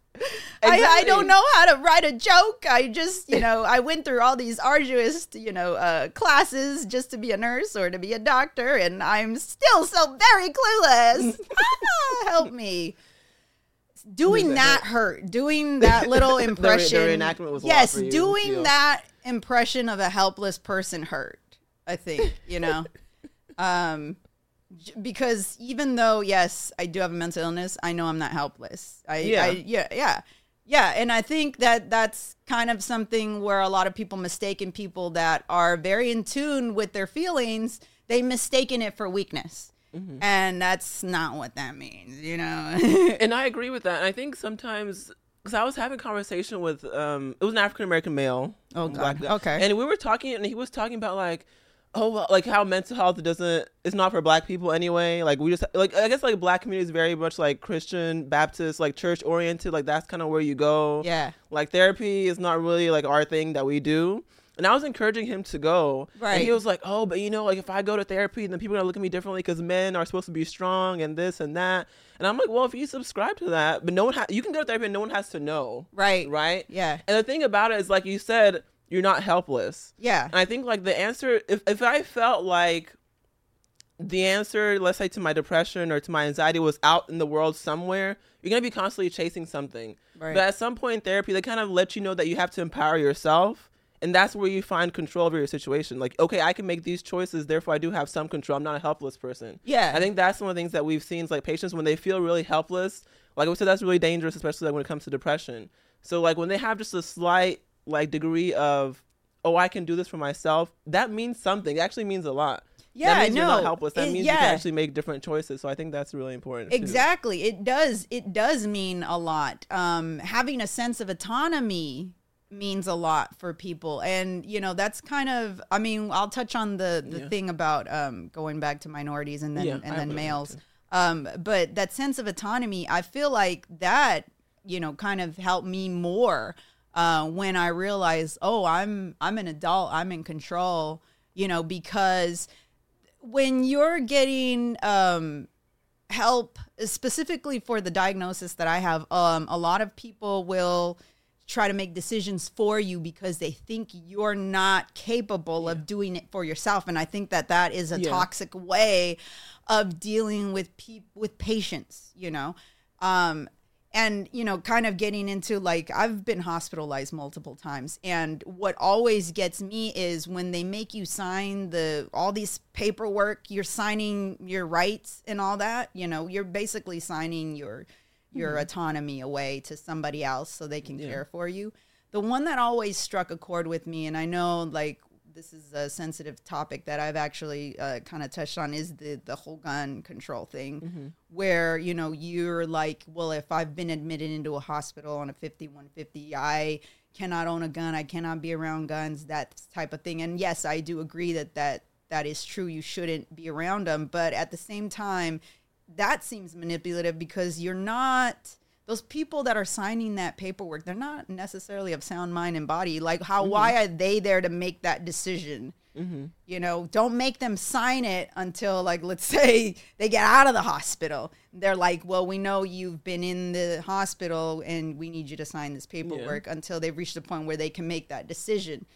I, I don't know how to write a joke. I just, you know, I went through all these arduous, you know, uh, classes just to be a nurse or to be a doctor, and I'm still so very clueless. ah, help me. Doing that hurt. Doing that little re- the impression. reenactment was yes, you doing that impression of a helpless person hurt. I think you know, um, because even though yes, I do have a mental illness, I know I'm not helpless. I Yeah. I, yeah, yeah, yeah, and I think that that's kind of something where a lot of people mistaken people that are very in tune with their feelings. They mistaken it for weakness, Mm-hmm. and that's not what that means. You know. and I agree with that. I think sometimes because I was having a conversation with um, it was an African American male. Oh, black God. guy. Okay. And we were talking, and he was talking about like, oh, well, like how mental health doesn't it's not for black people anyway. Like we just like I guess like black community is very much like Christian Baptist, like church oriented. Like that's kind of where you go. yeah. Like therapy is not really like our thing that we do. And I was encouraging him to go. And Right. he was like, oh, but you know, like if I go to therapy, then people are going to look at me differently because men are supposed to be strong and this and that. And I'm like, well, if you subscribe to that, but no one, ha- you can go to therapy and no one has to know. Right. Right. Yeah. And the thing about it is, like you said, you're not helpless. Yeah. And I think like the answer, if, if I felt like the answer, let's say to my depression or to my anxiety was out in the world somewhere, you're going to be constantly chasing something. Right. But at some point in therapy, they kind of let you know that you have to empower yourself. And that's where you find control over your situation. Like, okay, I can make these choices, therefore I do have some control. I'm not a helpless person. Yeah. I think that's one of the things that we've seen is like patients when they feel really helpless, like we said, that's really dangerous, especially like when it comes to depression. So like when they have just a slight like degree of, oh, I can do this for myself, that means something. It actually means a lot. Yeah, that means you're not helpless. That it- means you can actually make different choices. So I think that's really important. too. Exactly. It does. It does mean a lot. Um, having a sense of autonomy means a lot for people, and you know that's kind of. I mean, I'll touch on the the Yeah. thing about um, going back to minorities and then Yeah, and I then males. Um, but that sense of autonomy, I feel like that you know kind of helped me more uh, when I realized, oh, I'm I'm an adult. I'm in control. You know, because when you're getting um, help specifically for the diagnosis that I have, um, a lot of people will try to make decisions for you because they think you're not capable of doing it for yourself and i think that that is a Yeah. toxic way of dealing with people with patients you know um and you know kind of getting into like i've been hospitalized multiple times and what always gets me is when they make you sign the all these paperwork you're signing your rights and all that you know you're basically signing your your mm-hmm. autonomy away to somebody else so they can Yeah. care for you the one that always struck a chord with me and i know like this is a sensitive topic that I've actually uh, kind of touched on is the the whole gun control thing, where you know you're like, well, if I've been admitted into a hospital on a 5150, I cannot own a gun, I cannot be around guns, that type of thing. And yes, I do agree that that that is true. You shouldn't be around them, but at the same time, that seems manipulative because you're not those people that are signing that paperwork they're not necessarily of sound mind and body. Like how mm-hmm. why are they there to make that decision? Mm-hmm. You know don't make them sign it until like let's say they get out of the hospital. They're like well we know you've been in the hospital and we need you to sign this paperwork until they've reached the point where they can make that decision.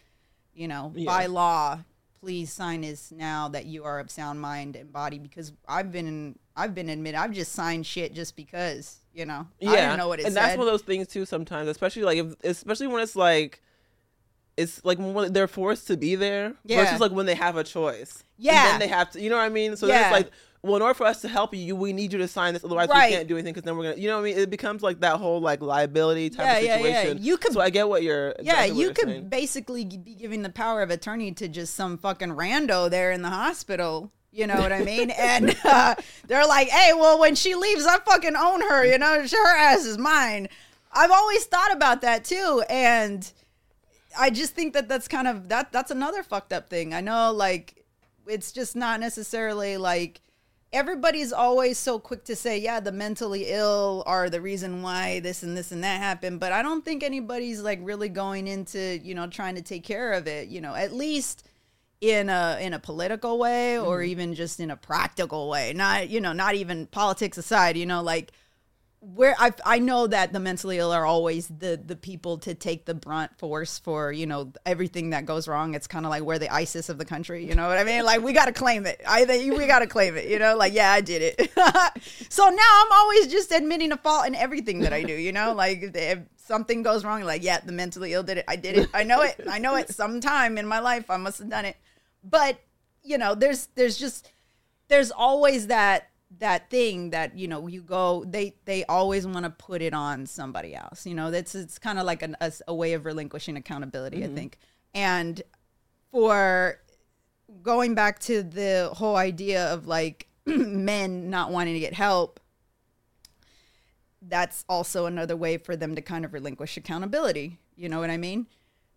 You know Yeah. by law please sign this now that you are of sound mind and body because I've been in, I've been admitted. I've just signed shit just because you know yeah. I didn't know what it and said. that's one of those things too. Sometimes, especially like if, especially when it's like, it's like when they're forced to be there Yeah. versus like when they have a choice. And Yeah. then they have to. You know what I mean? So Yeah. it's like. Well, in order for us to help you, we need you to sign this. Otherwise, Right. we can't do anything because then we're gonna, you know, what I mean, it becomes like that whole like liability type Yeah, of yeah, yeah. situation. You could- so I get what you're. yeah, exactly you you're could saying. basically be giving the power of attorney to just some fucking rando there in the hospital. You know what I mean? and uh, they're like, "Hey, well, when she leaves, I fucking own her. You know, her ass is mine." I've always thought about that too, and I just think that that's kind of that. That's another fucked up thing. I know, like, it's just not necessarily like everybody's always so quick to say, yeah, the mentally ill are the reason why this and this and that happened. But I don't think anybody's like really going into, you know, trying to take care of it, you know, at least in a in a political way or mm-hmm. even just in a practical way. Not, you know, not even politics aside, you know, like where I I know that the mentally ill are always the the people to take the brunt force for you know everything that goes wrong. It's kind of like we're the ISIS of the country. You know what I mean? Like we got to claim it. I think we got to claim it. You know, like yeah, I did it. so now I'm always just admitting a fault in everything that I do. You know, like if, if something goes wrong, like yeah, the mentally ill did it. I did it. I know it. I know it. Sometime in my life, I must have done it. But you know, there's there's just there's always that that thing that you know you go they they always want to put it on somebody else you know? That's it's kind of like an, a, a way of relinquishing accountability i mm-hmm. think. And for going back to the whole idea of like men not wanting to get help that's also another way for them to kind of relinquish accountability you know what i mean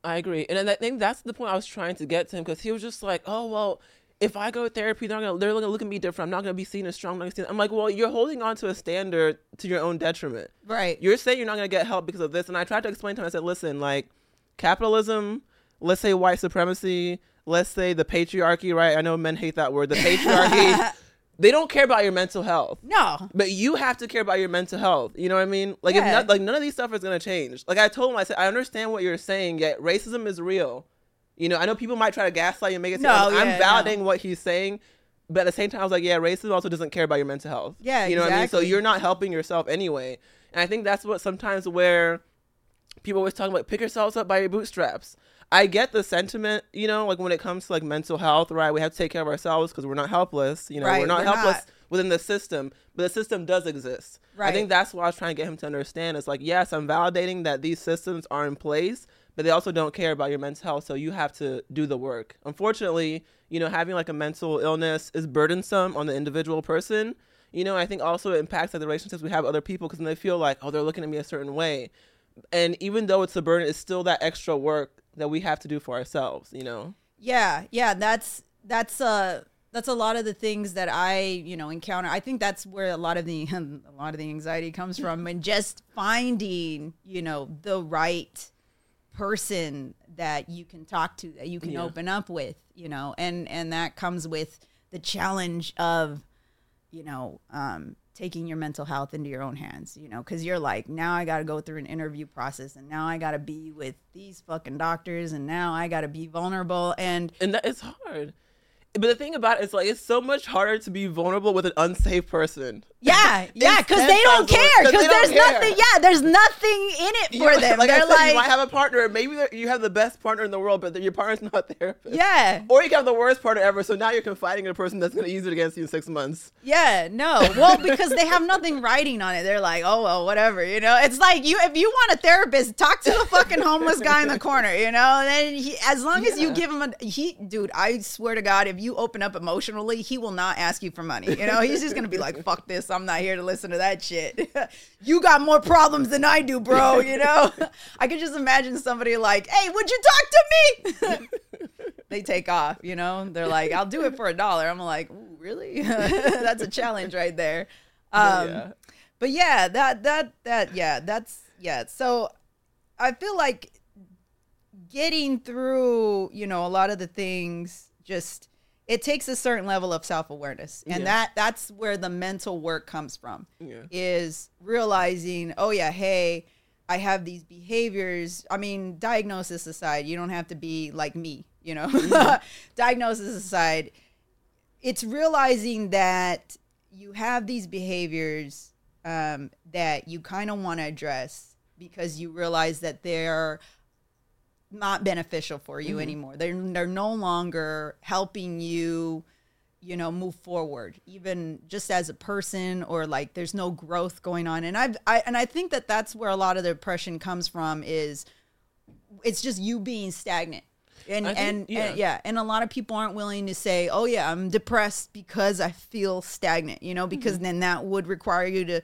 I agree, and I think that's the point I was trying to get to him because he was just like, "Oh well, if I go to therapy, they're gonna they're gonna look at me different. I'm not gonna be seen as strong. I'm, not gonna be seen-" I'm like, well, you're holding on to a standard to your own detriment. right You're saying you're not gonna get help because of this, and I tried to explain to him. I said, listen, like capitalism, let's say white supremacy, let's say the patriarchy, right? I know men hate that word. The patriarchy, they don't care about your mental health. no But you have to care about your mental health. You know what I mean? Like, Yeah. if not, like none of these stuff is gonna change. Like I told him, I said, I understand what you're saying. Yet racism is real. You know, I know people might try to gaslight you and make it. seem No, like I'm validating no. what he's saying, but at the same time, I was like, yeah, racism also doesn't care about your mental health. Yeah, you know what I mean. So you're not helping yourself anyway. And I think that's what sometimes where people always talk about pick yourselves up by your bootstraps. I get the sentiment, you know, like when it comes to like mental health, right? We have to take care of ourselves because we're not helpless. You know, Right, we're not we're helpless not. within the system, but the system does exist. I think that's what I was trying to get him to understand. It's like, yes, I'm validating that these systems are in place, but they also don't care about your mental health. So you have to do the work. Unfortunately, you know, having like a mental illness is burdensome on the individual person. You know, I think also it impacts like the relationships we have with other people because then they feel like, oh, they're looking at me a certain way. And even though it's a burden, it's still that extra work that we have to do for ourselves, you know? Yeah, yeah, that's that's uh that's a lot of the things that I, you know, encounter. I think that's where a lot of the a lot of the anxiety comes from and just finding, you know, the right person that you can talk to, that you can Yeah. open up with, you know. And and that comes with the challenge of you know, um, taking your mental health into your own hands, you know, because you're like, now I got to go through an interview process and now I got to be with these fucking doctors and now I got to be vulnerable. And And that is hard. But the thing about it is like it's so much harder to be vulnerable with an unsafe person. yeah, yeah, because they don't care. 'cause Because there's care. nothing, yeah, there's nothing in it for know, them. Like I They're said, like, you might have a partner. Maybe you have the best partner in the world, but your partner's not a therapist. yeah, Or you have the worst partner ever. So now you're confiding in a person that's going to use it against you in six months. Yeah, no. Well, because they have nothing writing on it. They're like, oh well, whatever. You know, it's like you if you want a therapist, talk to the fucking homeless guy in the corner. You know, and then he, as long as you give him a he, dude, I swear to God, if you open up emotionally, he will not ask you for money. You know, he's just gonna be like, fuck this, I'm not here to listen to that shit. you got more problems than I do, bro. You know, I could just imagine somebody like, hey, would you talk to me? they take off, you know? They're like, I'll do it for a dollar. I'm like, really? that's a challenge right there. Um, yeah. But yeah, that, that, that, yeah, that's, yeah. So I feel like getting through, you know, a lot of the things just, it takes a certain level of self-awareness and Yeah. that that's where the mental work comes from Yeah. is realizing oh yeah hey i have these behaviors i mean diagnosis aside you don't have to be like me you know, Mm-hmm. diagnosis aside, it's realizing that you have these behaviors um, that you kind of want to address because you realize that they're not beneficial for you anymore. They're they're no longer helping you, you know, move forward, even just as a person, or like there's no growth going on. And I've I and I think that that's where a lot of the depression comes from. Is it's just you being stagnant. And, think- and, yeah. and yeah, and a lot of people aren't willing to say, "Oh yeah, I'm depressed because I feel stagnant," you know, because Mm-hmm. then that would require you to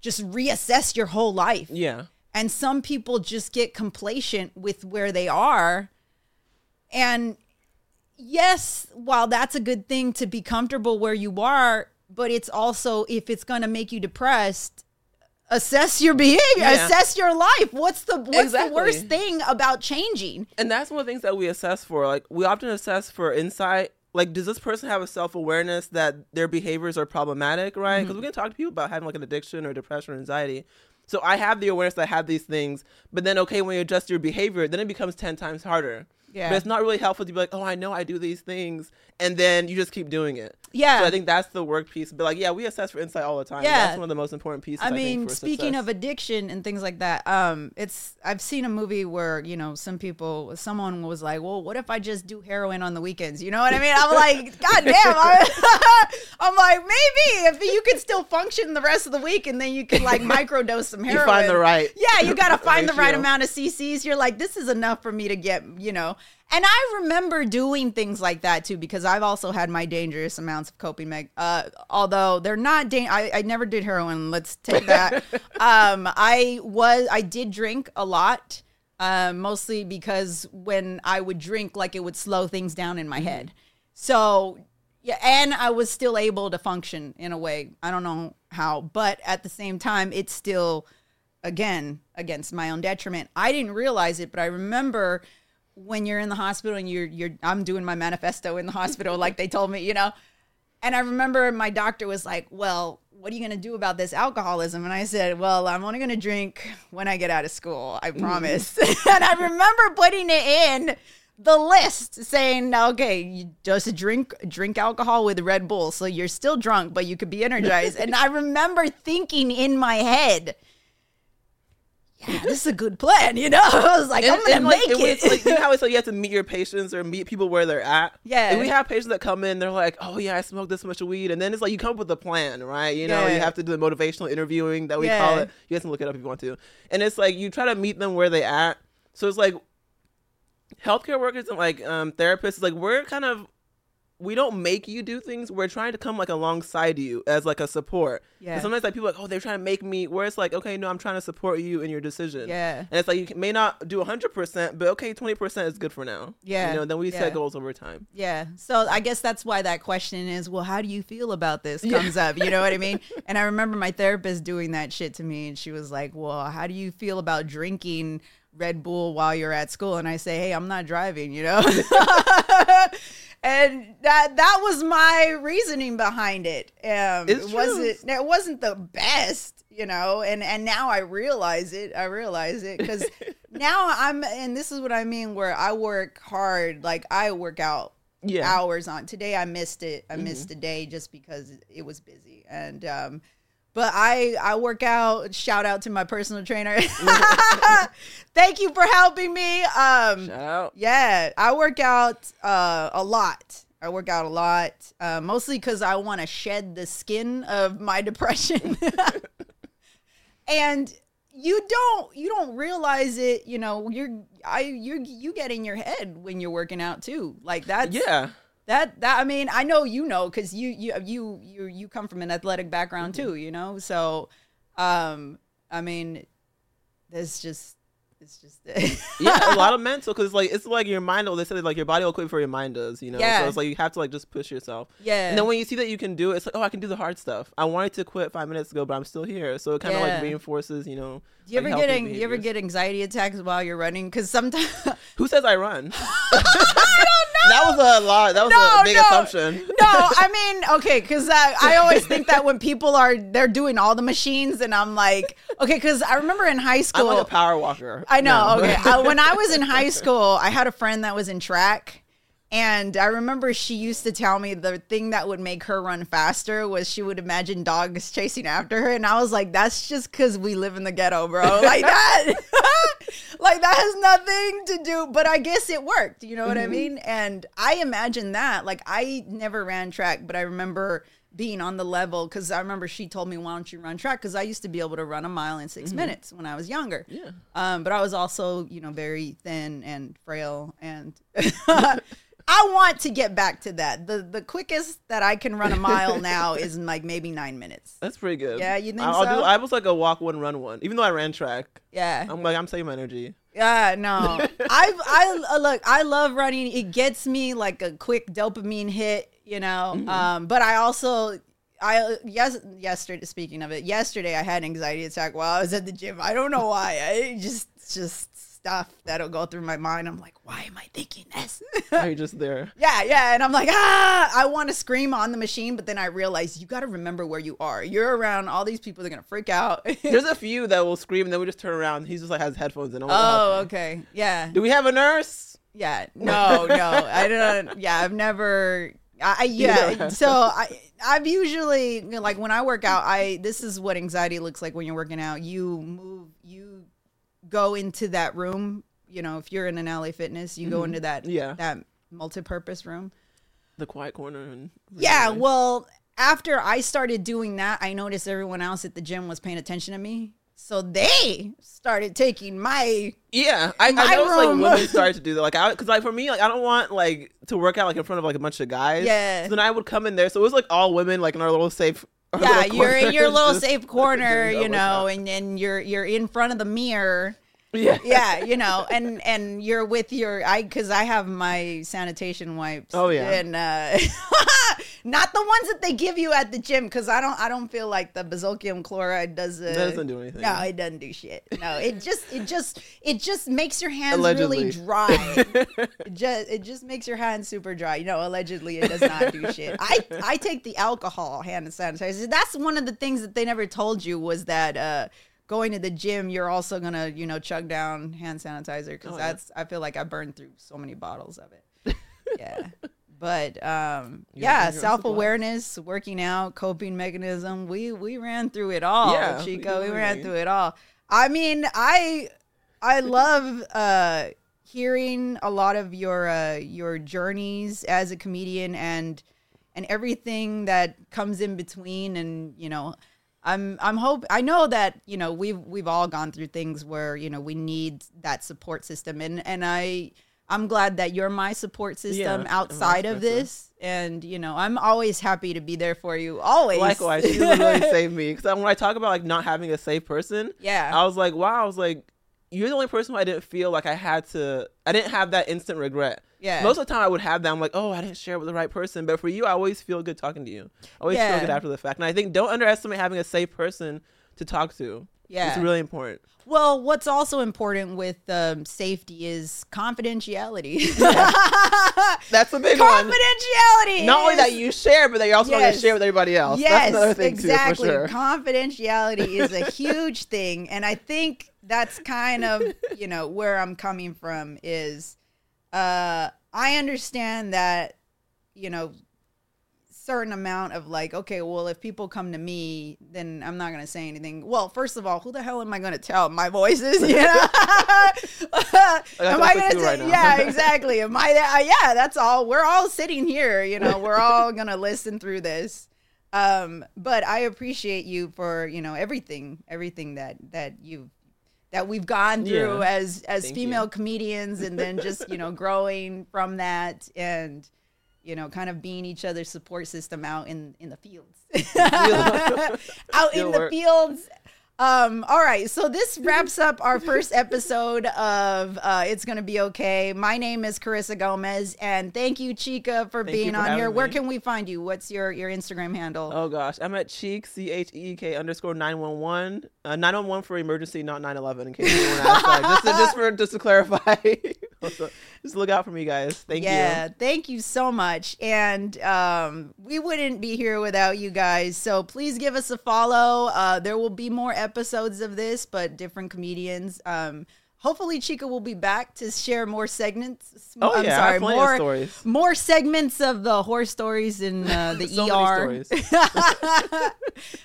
just reassess your whole life. Yeah. And some people just get complacent with where they are. And yes, while that's a good thing to be comfortable where you are, but it's also if it's going to make you depressed, assess your behavior, Yeah. assess your life. What's the what's Exactly. the worst thing about changing? And that's one of the things that we assess for. Like we often assess for insight. Like, does this person have a self awareness that their behaviors are problematic, right? Mm-hmm. Because we can talk to people about having like an addiction or depression or anxiety. So I have the awareness I have these things, but then okay, when you adjust your behavior, then it becomes ten times harder. Yeah. But it's not really helpful to be like, oh, I know I do these things, and then you just keep doing it. Yeah. So I think that's the work piece. But like, yeah, we assess for insight all the time. Yeah. That's one of the most important pieces. I I, mean, speaking success. of addiction and things like that, um, it's I've seen a movie where you know some people, someone was like, "Well, what if I just do heroin on the weekends?" You know what I mean? I'm like, God damn! I, I'm like, maybe if you could still function the rest of the week, and then you can like microdose some heroin. You find the right Yeah, you got to find the right amount of CCs. You're like, this is enough for me to get, you know. And I remember doing things like that too because I've also had my dangerous amounts of coping. Meg- uh, although they're not, da- I, I never did heroin. Let's take that. um, I was, I did drink a lot, uh, mostly because when I would drink, like it would slow things down in my head. So yeah, and I was still able to function in a way. I don't know how, but at the same time, it's still again against my own detriment. I didn't realize it, but I remember when you're in the hospital and you're you're I'm doing my manifesto in the hospital like they told me, you know. And I remember my doctor was like, "Well, what are you going to do about this alcoholism?" And I said, "Well, I'm only going to drink when I get out of school. I mm. promise." and I remember putting it in the list saying, "Okay, you just drink drink alcohol with Red Bull, so you're still drunk, but you could be energized." and I remember thinking in my head, "Yeah, this is a good plan." You know, I was like, And- "I'm going to and, like, make it it." like, you know how it's like you have to meet your patients or meet people where they're at. Yeah. And we have patients that come in, they're like, "Oh yeah, I smoked this much weed," and then it's like you come up with a plan, right? You know, Yeah. you have to do the motivational interviewing that we Yeah. call it. You guys can look it up if you want to. And it's like you try to meet them where they at. So it's like healthcare workers and like um, therapists, like we're kind of we don't make you do things. We're trying to come like alongside you as like a support. Yeah. Sometimes like people are like, oh, they're trying to make me. Where it's like, okay, no, I'm trying to support you in your decision. Yeah. And it's like you may not do 100%, but okay, 20% is good for now. Yeah, You know, then we yeah. set goals over time. Yeah. So I guess that's why that question is, well, how do you feel about this comes up. You know what I mean? And I remember my therapist doing that shit to me and she was like, Well, how do you feel about drinking Red Bull while you're at school? And I say, Hey, I'm not driving, you know? and that that was my reasoning behind it. Um it wasn't it wasn't the best, you know, and and now I realize it. I realize it because now I'm and this is what I mean where I work hard, like I work out Yeah. hours on today i missed it i missed a day just because it was busy and um but i i work out shout out to my personal trainer thank you for helping me um Shout out. yeah i work out uh a lot i work out a lot uh, mostly because i want to shed the skin of my depression and you don't you don't realize it you know you're i you you get in your head when you're working out too like that. Yeah. That that I mean, I know you know because you you you you you come from an athletic background too, you know. So, um, I mean, there's just it's just yeah, a lot of mental because like it's like your mind. They say like your body will quit before your mind does. You know, Yeah. so it's like you have to like just push yourself. yeah. And then when you see that you can do it, it's like, oh, I can do the hard stuff. I wanted to quit five minutes ago, but I'm still here. So it kind of Yeah. like reinforces, you know. do you like, ever get healthy you ever get anxiety attacks while you're running? Because sometimes Who says I run? That was a lot. That was No, a big no. assumption. no, I mean, okay, because I, I always think that when people are they're doing all the machines, and I'm like, okay, because I remember in high I'm school, like a power walker. I know. No. Okay. uh, when I was in high school, I had a friend that was in track, And I remember she used to tell me the thing that would make her run faster was she would imagine dogs chasing after her. And I was like, that's just because we live in the ghetto, bro. Like that. like that has nothing to do, but I guess it worked. You know what I mean? And I imagine that. Like I never ran track, but I remember being on the level because I remember she told me, "Why don't you run track?" Because I used to be able to run a mile in 6 minutes when I was younger. Yeah. Um, but I was also, you know, very thin and frail, and I want to get back to that. the The quickest that I can run a mile now is like maybe nine minutes. That's pretty good. Yeah, you think I'll so? do. I was like a walk one, run one. Even though I ran track, Yeah. I'm like I'm saving my energy. Yeah, no. I I uh, look, I love running. It gets me like a quick dopamine hit, you know. Mm-hmm. Um, but I also I yes yesterday speaking of it, yesterday I had an anxiety attack while I was at the gym. I don't know why. I just just stuff that'll go through my mind. I'm like, why am I thinking this? Are you just there? yeah, yeah, and I'm like, ah, I want to scream on the machine, but then I realize you got to remember where you are. You're around all these people. They're gonna freak out. There's a few that will scream and then we just turn around. He's just like has headphones and I'm oh, okay. yeah. Do we have a nurse? Yeah, no, no, I don't. Yeah, I've never. I, I yeah. Yeah. So I, I've usually like when I work out. I this is what anxiety looks like when you're working out. You move. You go into that room. You know, if you're in an LA Fitness, you go into that Mm-hmm. Yeah. that multi-purpose room. The quiet corner and Yeah. Well, after I started doing that, I noticed everyone else at the gym was paying attention to me. So they started taking my Yeah, I, I My noticed like room. women started to do that. Like, I because like for me, like I don't want like to work out like in front of like a bunch of guys. Yeah. So then I would come in there, so it was like all women, like in our little safe. Yeah, you're in your little just safe corner, you know, workout. and you're you're in front of the mirror. yeah, Yeah, you know, and and you're with your I because I have my sanitation wipes. Oh, yeah. and uh, not the ones that they give you at the gym because I don't I don't feel like the benzalkonium chloride does. That doesn't do anything. No, it doesn't do shit. No, it just it just it just makes your hands really dry. it just it just makes your hands super dry. You know, allegedly it does not do shit. I I take the alcohol hand sanitizer. That's one of the things that they never told you was that uh going to the gym you're also gonna you know chug down hand sanitizer because Oh, yeah. that's I feel like I burned through so many bottles of it. yeah. But um, yeah, own self awareness, working out, coping mechanism. We we ran through it all, Yeah, Chika. We ran everything. through it all. I mean, I I love uh, hearing a lot of your uh, your journeys as a comedian and and everything that comes in between. And you know, I'm I'm hope I know that you know we've we've all gone through things where you know we need that support system, and and I. I'm glad that you're my support system Yeah, outside of this, and you know I'm always happy to be there for you. Always, Likewise, she literally saved me because when I talk about like not having a safe person, Yeah. I was like, wow, I was like, you're the only person who I didn't feel like I had to. I didn't have that instant regret. Yeah. Most of the time, I would have that. I'm like, oh, I didn't share it with the right person. But for you, I always feel good talking to you. I always Yeah. feel good after the fact. And I think don't underestimate having a safe person to talk to. Yeah. it's really important. Well, what's also important with um, safety is confidentiality. That's a big one. confidentiality. Not only that you share, but that you're also going to share with everybody else. Yes, That's another thing exactly. too, sure. Confidentiality is a huge thing, and I think that's kind of you know where I'm coming from. Is uh, I understand that you know certain amount of like okay well if people come to me then i'm not going to say anything well first of all who the hell am i going to tell my voices you know am i gonna? you say right now. yeah exactly am i uh, yeah that's all we're all sitting here you know we're all going to listen through this um but i appreciate you for you know everything everything that that you that we've gone through Yeah. as as Thank female you. comedians and then just you know growing from that and you know kind of being each other's support system out in in the fields. Out in the fields um all right so this wraps up our first episode of uh it's gonna be okay my name is carissa gomez and thank you chika for Thank being for on here having where can we find you what's your your instagram handle Oh gosh, I'm at Cheek C H E E K underscore nine one one. Uh, nine one one for emergency, not nine eleven. In case anyone asks, like, just to, just for just to clarify. Just look out for me, guys. Thank yeah, you. Yeah, thank you so much. And um, we wouldn't be here without you guys. So please give us a follow. Uh, there will be more episodes of this, but different comedians. Um, hopefully Chika will be back to share more segments. Oh I'm yeah, sorry, more stories. more segments of the horror stories in uh, the So ER. stories.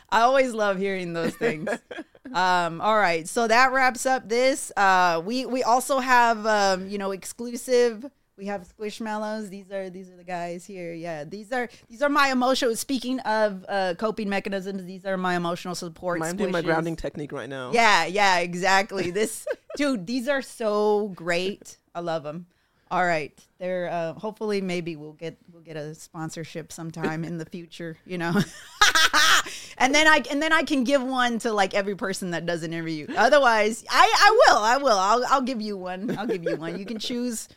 I always love hearing those things. um, all right, so that wraps up this. Uh, we we also have um, you know exclusive. We have Squishmallows. These are these are the guys here. Yeah, these are these are my emotional. Speaking of uh, coping mechanisms, these are my emotional support. I'm doing my grounding technique right now. Yeah, yeah, exactly. This dude, these are so great. I love them. All right, they're uh, hopefully maybe we'll get we'll get a sponsorship sometime in the future, you know. and then I and then I can give one to like every person that does an interview. Otherwise, I I will I will I'll I'll give you one. I'll give you one. You can choose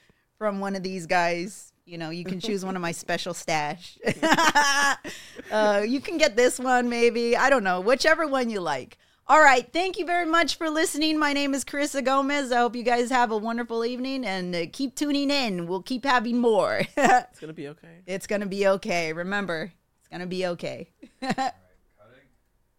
from one of these guys. You know, you can choose one of my special stash. uh, you can get this one, maybe. I don't know, whichever one you like. All right. Thank you very much for listening. My name is Carissa Gomez. I hope you guys have a wonderful evening and uh, keep tuning in. We'll keep having more. It's gonna be okay. it's going to be okay. Remember, it's going to be okay.